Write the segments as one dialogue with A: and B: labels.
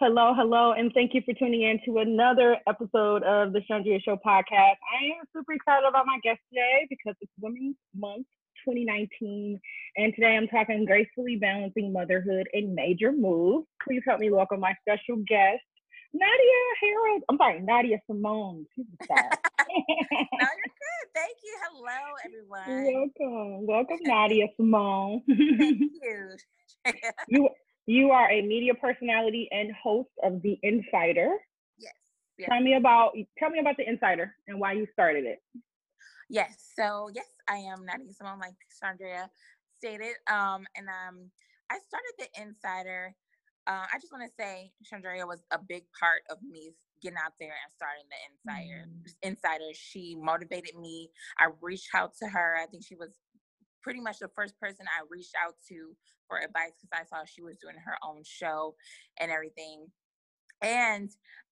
A: Hello, hello, and thank you for tuning in to another episode of the Chundria Show podcast. I am super excited about my guest today because it's Women's Month 2019, and today I'm talking gracefully balancing motherhood and major moves. Please help me welcome my special guest, Nadia Harold. I'm sorry, Nadia Simone. She's
B: no, you're good. Thank you. Hello, everyone.
A: Welcome, welcome, Nadia Simone.
B: Thank you.
A: you you are a media personality and host of The Nsider.
B: Yes.
A: yes. Tell me about tell me about The Nsider and why you started it.
B: Yes. So yes, I am Nadia Simone, like Chundria stated. Um, and um, I started The Nsider. Uh, I just want to say Chundria was a big part of me getting out there and starting the Nsider. Mm. Nsider, she motivated me. I reached out to her. I think she was pretty much the first person I reached out to for advice because I saw she was doing her own show and everything. And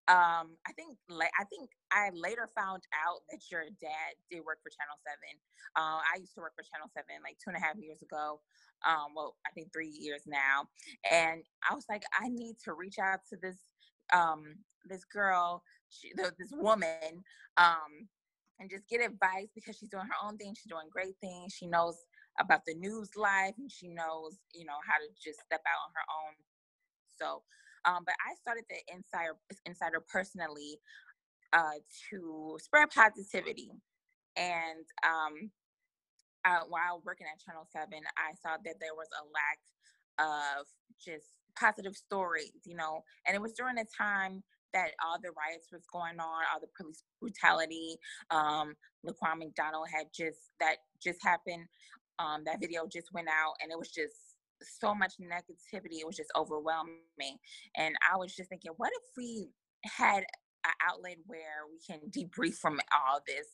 B: um, I think I think I later found out that your dad did work for Channel Seven. Uh, I used to work for Channel Seven like two and a half years ago. Um, well, I think three years now, and I was like, I need to reach out to this um, this girl, she, this woman, um, and just get advice because she's doing her own thing. She's doing great things. She knows about the news life and she knows, you know, how to just step out on her own. So, um, but I started the Nsider Nsider personally uh, to spread positivity. And um, uh, while working at Channel Seven, I saw that there was a lack of just positive stories, you know, and it was during a time that all the riots was going on, all the police brutality. Um, Laquan McDonald had just that just happened. Um, that video just went out, and it was just so much negativity. It was just overwhelming, and I was just thinking, what if we had an outlet where we can debrief from all this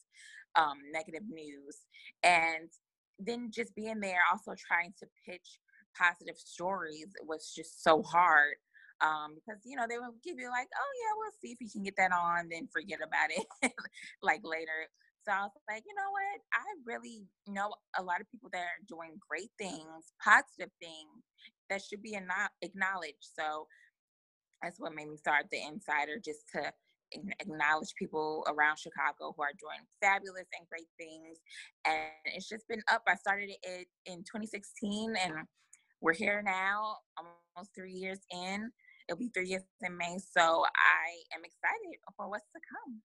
B: um, negative news, and then just being there, also trying to pitch positive stories was just so hard um, because you know they will give you like, oh yeah, we'll see if you can get that on, then forget about it like later. So I was like, you know what? I really know a lot of people that are doing great things, positive things that should be acknowledged. So that's what made me start the Nsider, just to acknowledge people around Chicago who are doing fabulous and great things. And it's just been up. I started it in 2016 and we're here now, almost three years in. It'll be three years in May. So I am excited for what's to come.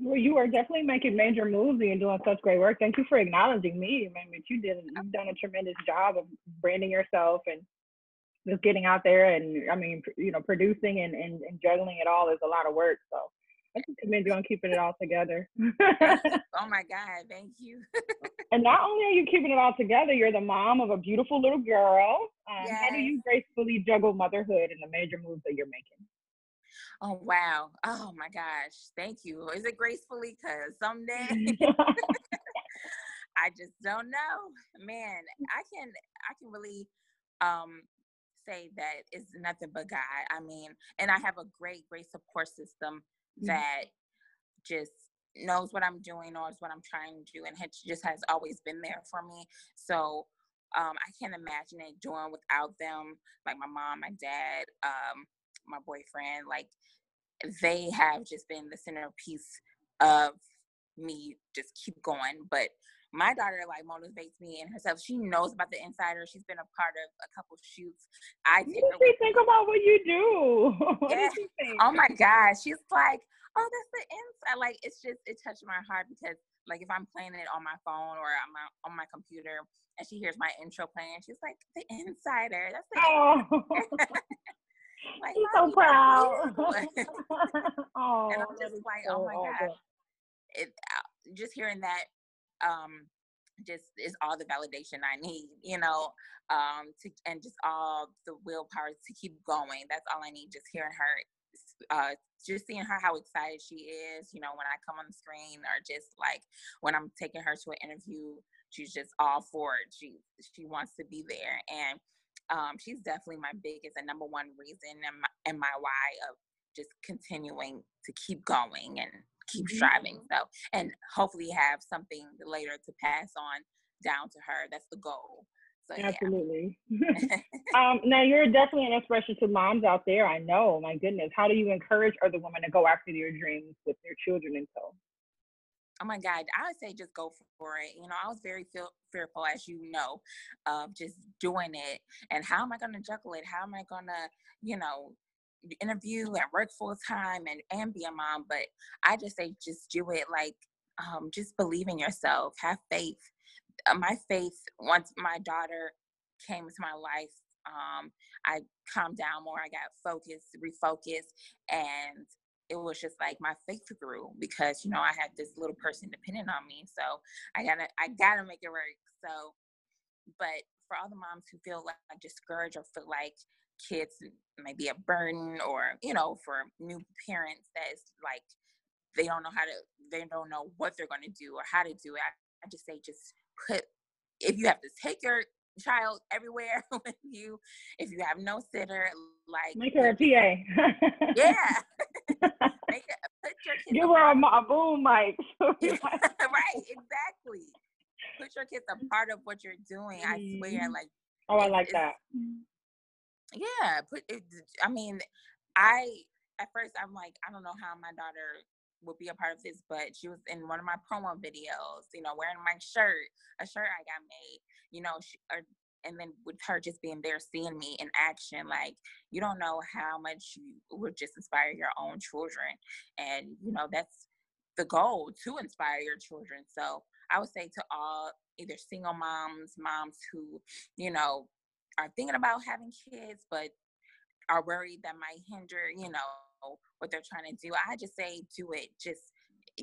A: Well, you are definitely making major moves and doing such great work. Thank you for acknowledging me. I mean, you did you've done a tremendous job of branding yourself and just getting out there and I mean, you know, producing and, and, and juggling it all is a lot of work. So I just commend you on keeping it all together.
B: oh my God, thank you.
A: and not only are you keeping it all together, you're the mom of a beautiful little girl. Um, yes. How do you gracefully juggle motherhood and the major moves that you're making?
B: Oh wow. Oh my gosh. Thank you. Is it gracefully? Cause someday I just don't know. Man, I can I can really um say that it's nothing but God. I mean, and I have a great, great support system mm-hmm. that just knows what I'm doing, knows what I'm trying to do, and it just has always been there for me. So um, I can't imagine it doing without them, like my mom, my dad, um, my boyfriend. Like they have just been the centerpiece of me just keep going. But my daughter like motivates me and herself. She knows about the Nsider. She's been a part of a couple shoots.
A: I what her think about what you do. what
B: yeah. Oh my gosh. She's like, oh, that's the inside. Like it's just it touched my heart because like if I'm playing it on my phone or I'm on my computer and she hears my intro playing, she's like, the Nsider. That's the oh.
A: like, She's so proud.
B: oh, and I'm just like, oh my god, it, uh, just hearing that, um, just is all the validation I need, you know, um, to and just all the willpower to keep going. That's all I need. Just hearing her, uh, just seeing her how excited she is, you know, when I come on the screen, or just like when I'm taking her to an interview, she's just all for it. She she wants to be there, and um, she's definitely my biggest and number one reason and my, and my why of just continuing to keep going and keep striving. Mm-hmm. So, and hopefully have something later to pass on down to her. That's the goal. So,
A: Absolutely. um, now you're definitely an inspiration to moms out there. I know. My goodness, how do you encourage other women to go after their dreams with their children in tow?
B: Oh my God, I would say just go for it. You know, I was very feel, fearful, as you know, of just doing it. And how am I going to juggle it? How am I going to, you know, interview and work full time and, and be a mom? But I just say, just do it. Like, um, just believe in yourself, have faith. Uh, my faith, once my daughter came into my life, um, I calmed down more. I got focused, refocused, and it was just like my faith grew because you know I had this little person dependent on me. So I gotta I gotta make it work. So, but for all the moms who feel like discouraged or feel like kids may be a burden or you know for new parents that is like they don't know how to they don't know what they're going to do or how to do it I, I just say just put if you have to take your child everywhere with you if you have no sitter like
A: make her a PA.
B: yeah. make it, put your kids
A: Give her a, a boom mic.
B: right, exactly. Put your kids a part of what you're doing. I swear, mm-hmm. like
A: Oh, I like that.
B: Yeah, put it I mean, I at first I'm like, I don't know how my daughter would be a part of this, but she was in one of my promo videos, you know, wearing my shirt, a shirt I got made, you know, she, or and then with her just being there seeing me in action like you don't know how much you would just inspire your own children. And you know that's the goal to inspire your children. So i would say to all either single moms moms who you know are thinking about having kids but are worried that might hinder you know what they're trying to do i just say do it. Just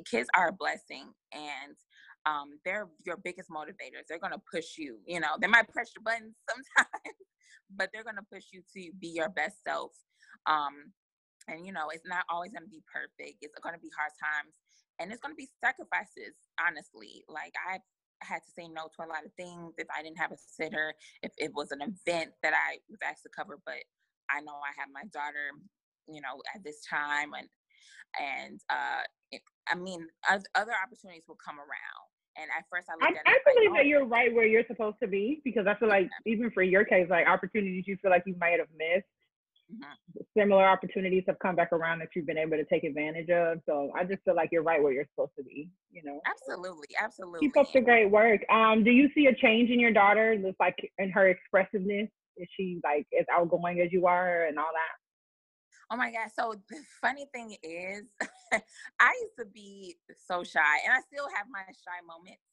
B: kids are a blessing and um, they're your biggest motivators. They're gonna push you. You know, they might press your buttons sometimes, but they're gonna push you to be your best self. Um, and you know, it's not always gonna be perfect. It's gonna be hard times, and it's gonna be sacrifices. Honestly, like I had to say no to a lot of things if I didn't have a sitter, if it was an event that I was asked to cover, but I know I have my daughter, you know, at this time and and uh, I mean, other opportunities will come around. And at first, I looked
A: I, I believe like, oh. that you're right where you're supposed to be because I feel like even for your case, like opportunities you feel like you might have missed, mm-hmm. similar opportunities have come back around that you've been able to take advantage of. So I just feel like you're right where you're supposed to be. You know.
B: Absolutely, absolutely.
A: Keep up the great work. Um, do you see a change in your daughter, just like in her expressiveness? Is she like as outgoing as you are and all that?
B: Oh my God. So the funny thing is, I used to be so shy, and I still have my shy moments,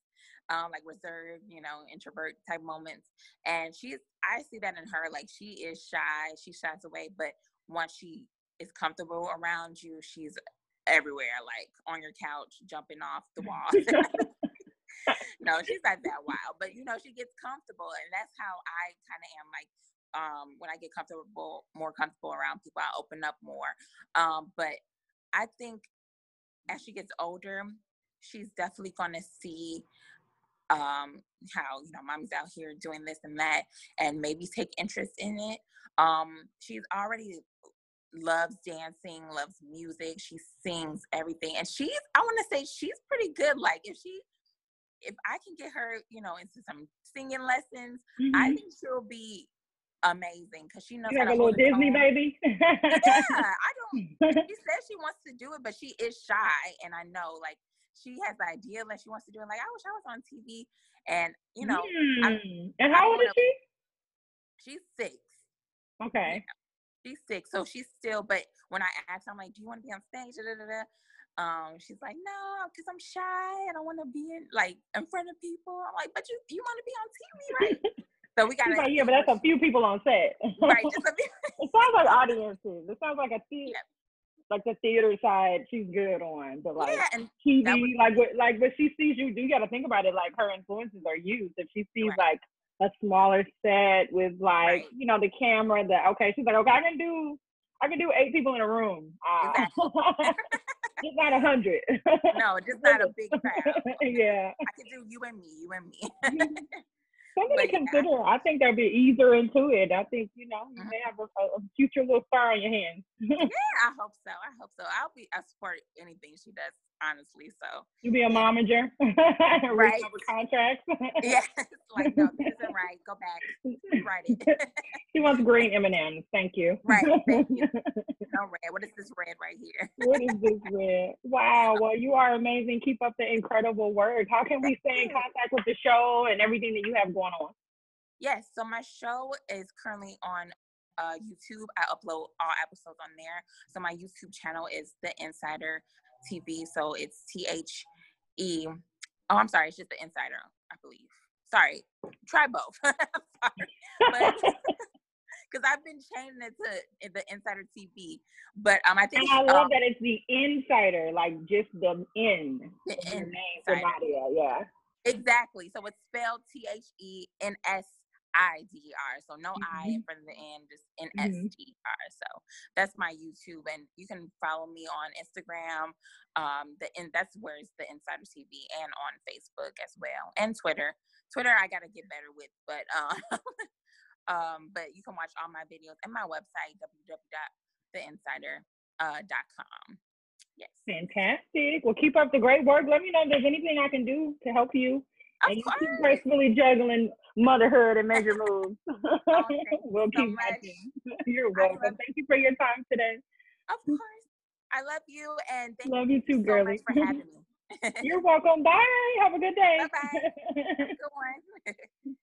B: um, like reserved, you know, introvert type moments. And she's, I see that in her. Like she is shy, she shies away, but once she is comfortable around you, she's everywhere, like on your couch, jumping off the wall. no, she's not that wild, but you know, she gets comfortable, and that's how I kind of am. Like um, when I get comfortable, more comfortable around people, I open up more. Um, but I think as she gets older, she's definitely going to see um, how you know mommy's out here doing this and that, and maybe take interest in it. Um, she's already loves dancing, loves music. She sings everything, and she's I want to say she's pretty good. Like if she if I can get her, you know, into some singing lessons, mm-hmm. I think she'll be amazing because she knows
A: you to a little Disney baby.
B: yeah, I don't. She says she wants to do it, but she is shy, and I know like she has the idea that she wants to do it. Like I wish I was on TV, and you know.
A: Mm. and how old is she?
B: She's six.
A: Okay.
B: she's six, so she's still. But when I asked, her, I'm like, "Do you want to be on stage?" Da, da, da. Um, she's like, no, because I'm shy. I don't want to be in like in front of people. I'm like, but you you want to be on TV, right? So we got
A: like, yeah, but that's a few people on set.
B: Right. Just a few.
A: it sounds like audiences. It sounds like a theater. Yeah. Like the theater side, she's good on, but like yeah, and TV, was, like what, like what she sees you do, you got to think about it. Like her influences are you. If she sees right. like a smaller set with like right. you know the camera, that okay, she's like, okay, I can do, I can do eight people in a room. Uh, exactly. just not a hundred.
B: no, just not a big crowd.
A: yeah.
B: I can do you and me, you and me.
A: Something but, to consider. Yeah. I think there'll be easier into it. I think you know you mm-hmm. may have a, a, future little star on your hands.
B: yeah, I hope so. I hope so. I'll be. I support anything she does. Honestly, so
A: you be a momager,
B: right?
A: contracts.
B: yes, like no, this isn't right. Go back, write it.
A: he wants green M and M's. Thank you.
B: Right. Thank you. No red. What is this red right here?
A: what is this red? Wow. Well, you are amazing. Keep up the incredible work. How can we stay in contact with the show and everything that you have going on?
B: Yes. So my show is currently on uh, YouTube. I upload all episodes on there. So my YouTube channel is The Nsider TV. So it's T H E. Oh, I'm sorry. It's just The Nsider, I believe. Sorry. Try both. sorry. because I've been changing it to the Nsider TV. But um, I think
A: and I love um, that it's the Nsider, like just the N. The N name for Nadia, yeah.
B: Exactly. So it's spelled T H E N S I D R. So no mm-hmm. I in front of the N, just N S T R. So that's my YouTube, and you can follow me on Instagram. Um, the and that's where it's the Nsider TV, and on Facebook as well, and Twitter. Twitter, I gotta get better with, but um, um, but you can watch all my videos and my website www.thensider.com. Yes.
A: Fantastic. Well, keep up the great work. Let me know if there's anything I can do to help you. And
B: you course.
A: keep gracefully juggling motherhood and major moves. We'll so keep watching. You're welcome. Thank you for your time today.
B: Of course. I love you and thank
A: love
B: you,
A: you too,
B: so
A: girlie.
B: much for having me.
A: You're welcome. Bye. Have a good day.
B: Bye bye. Good one.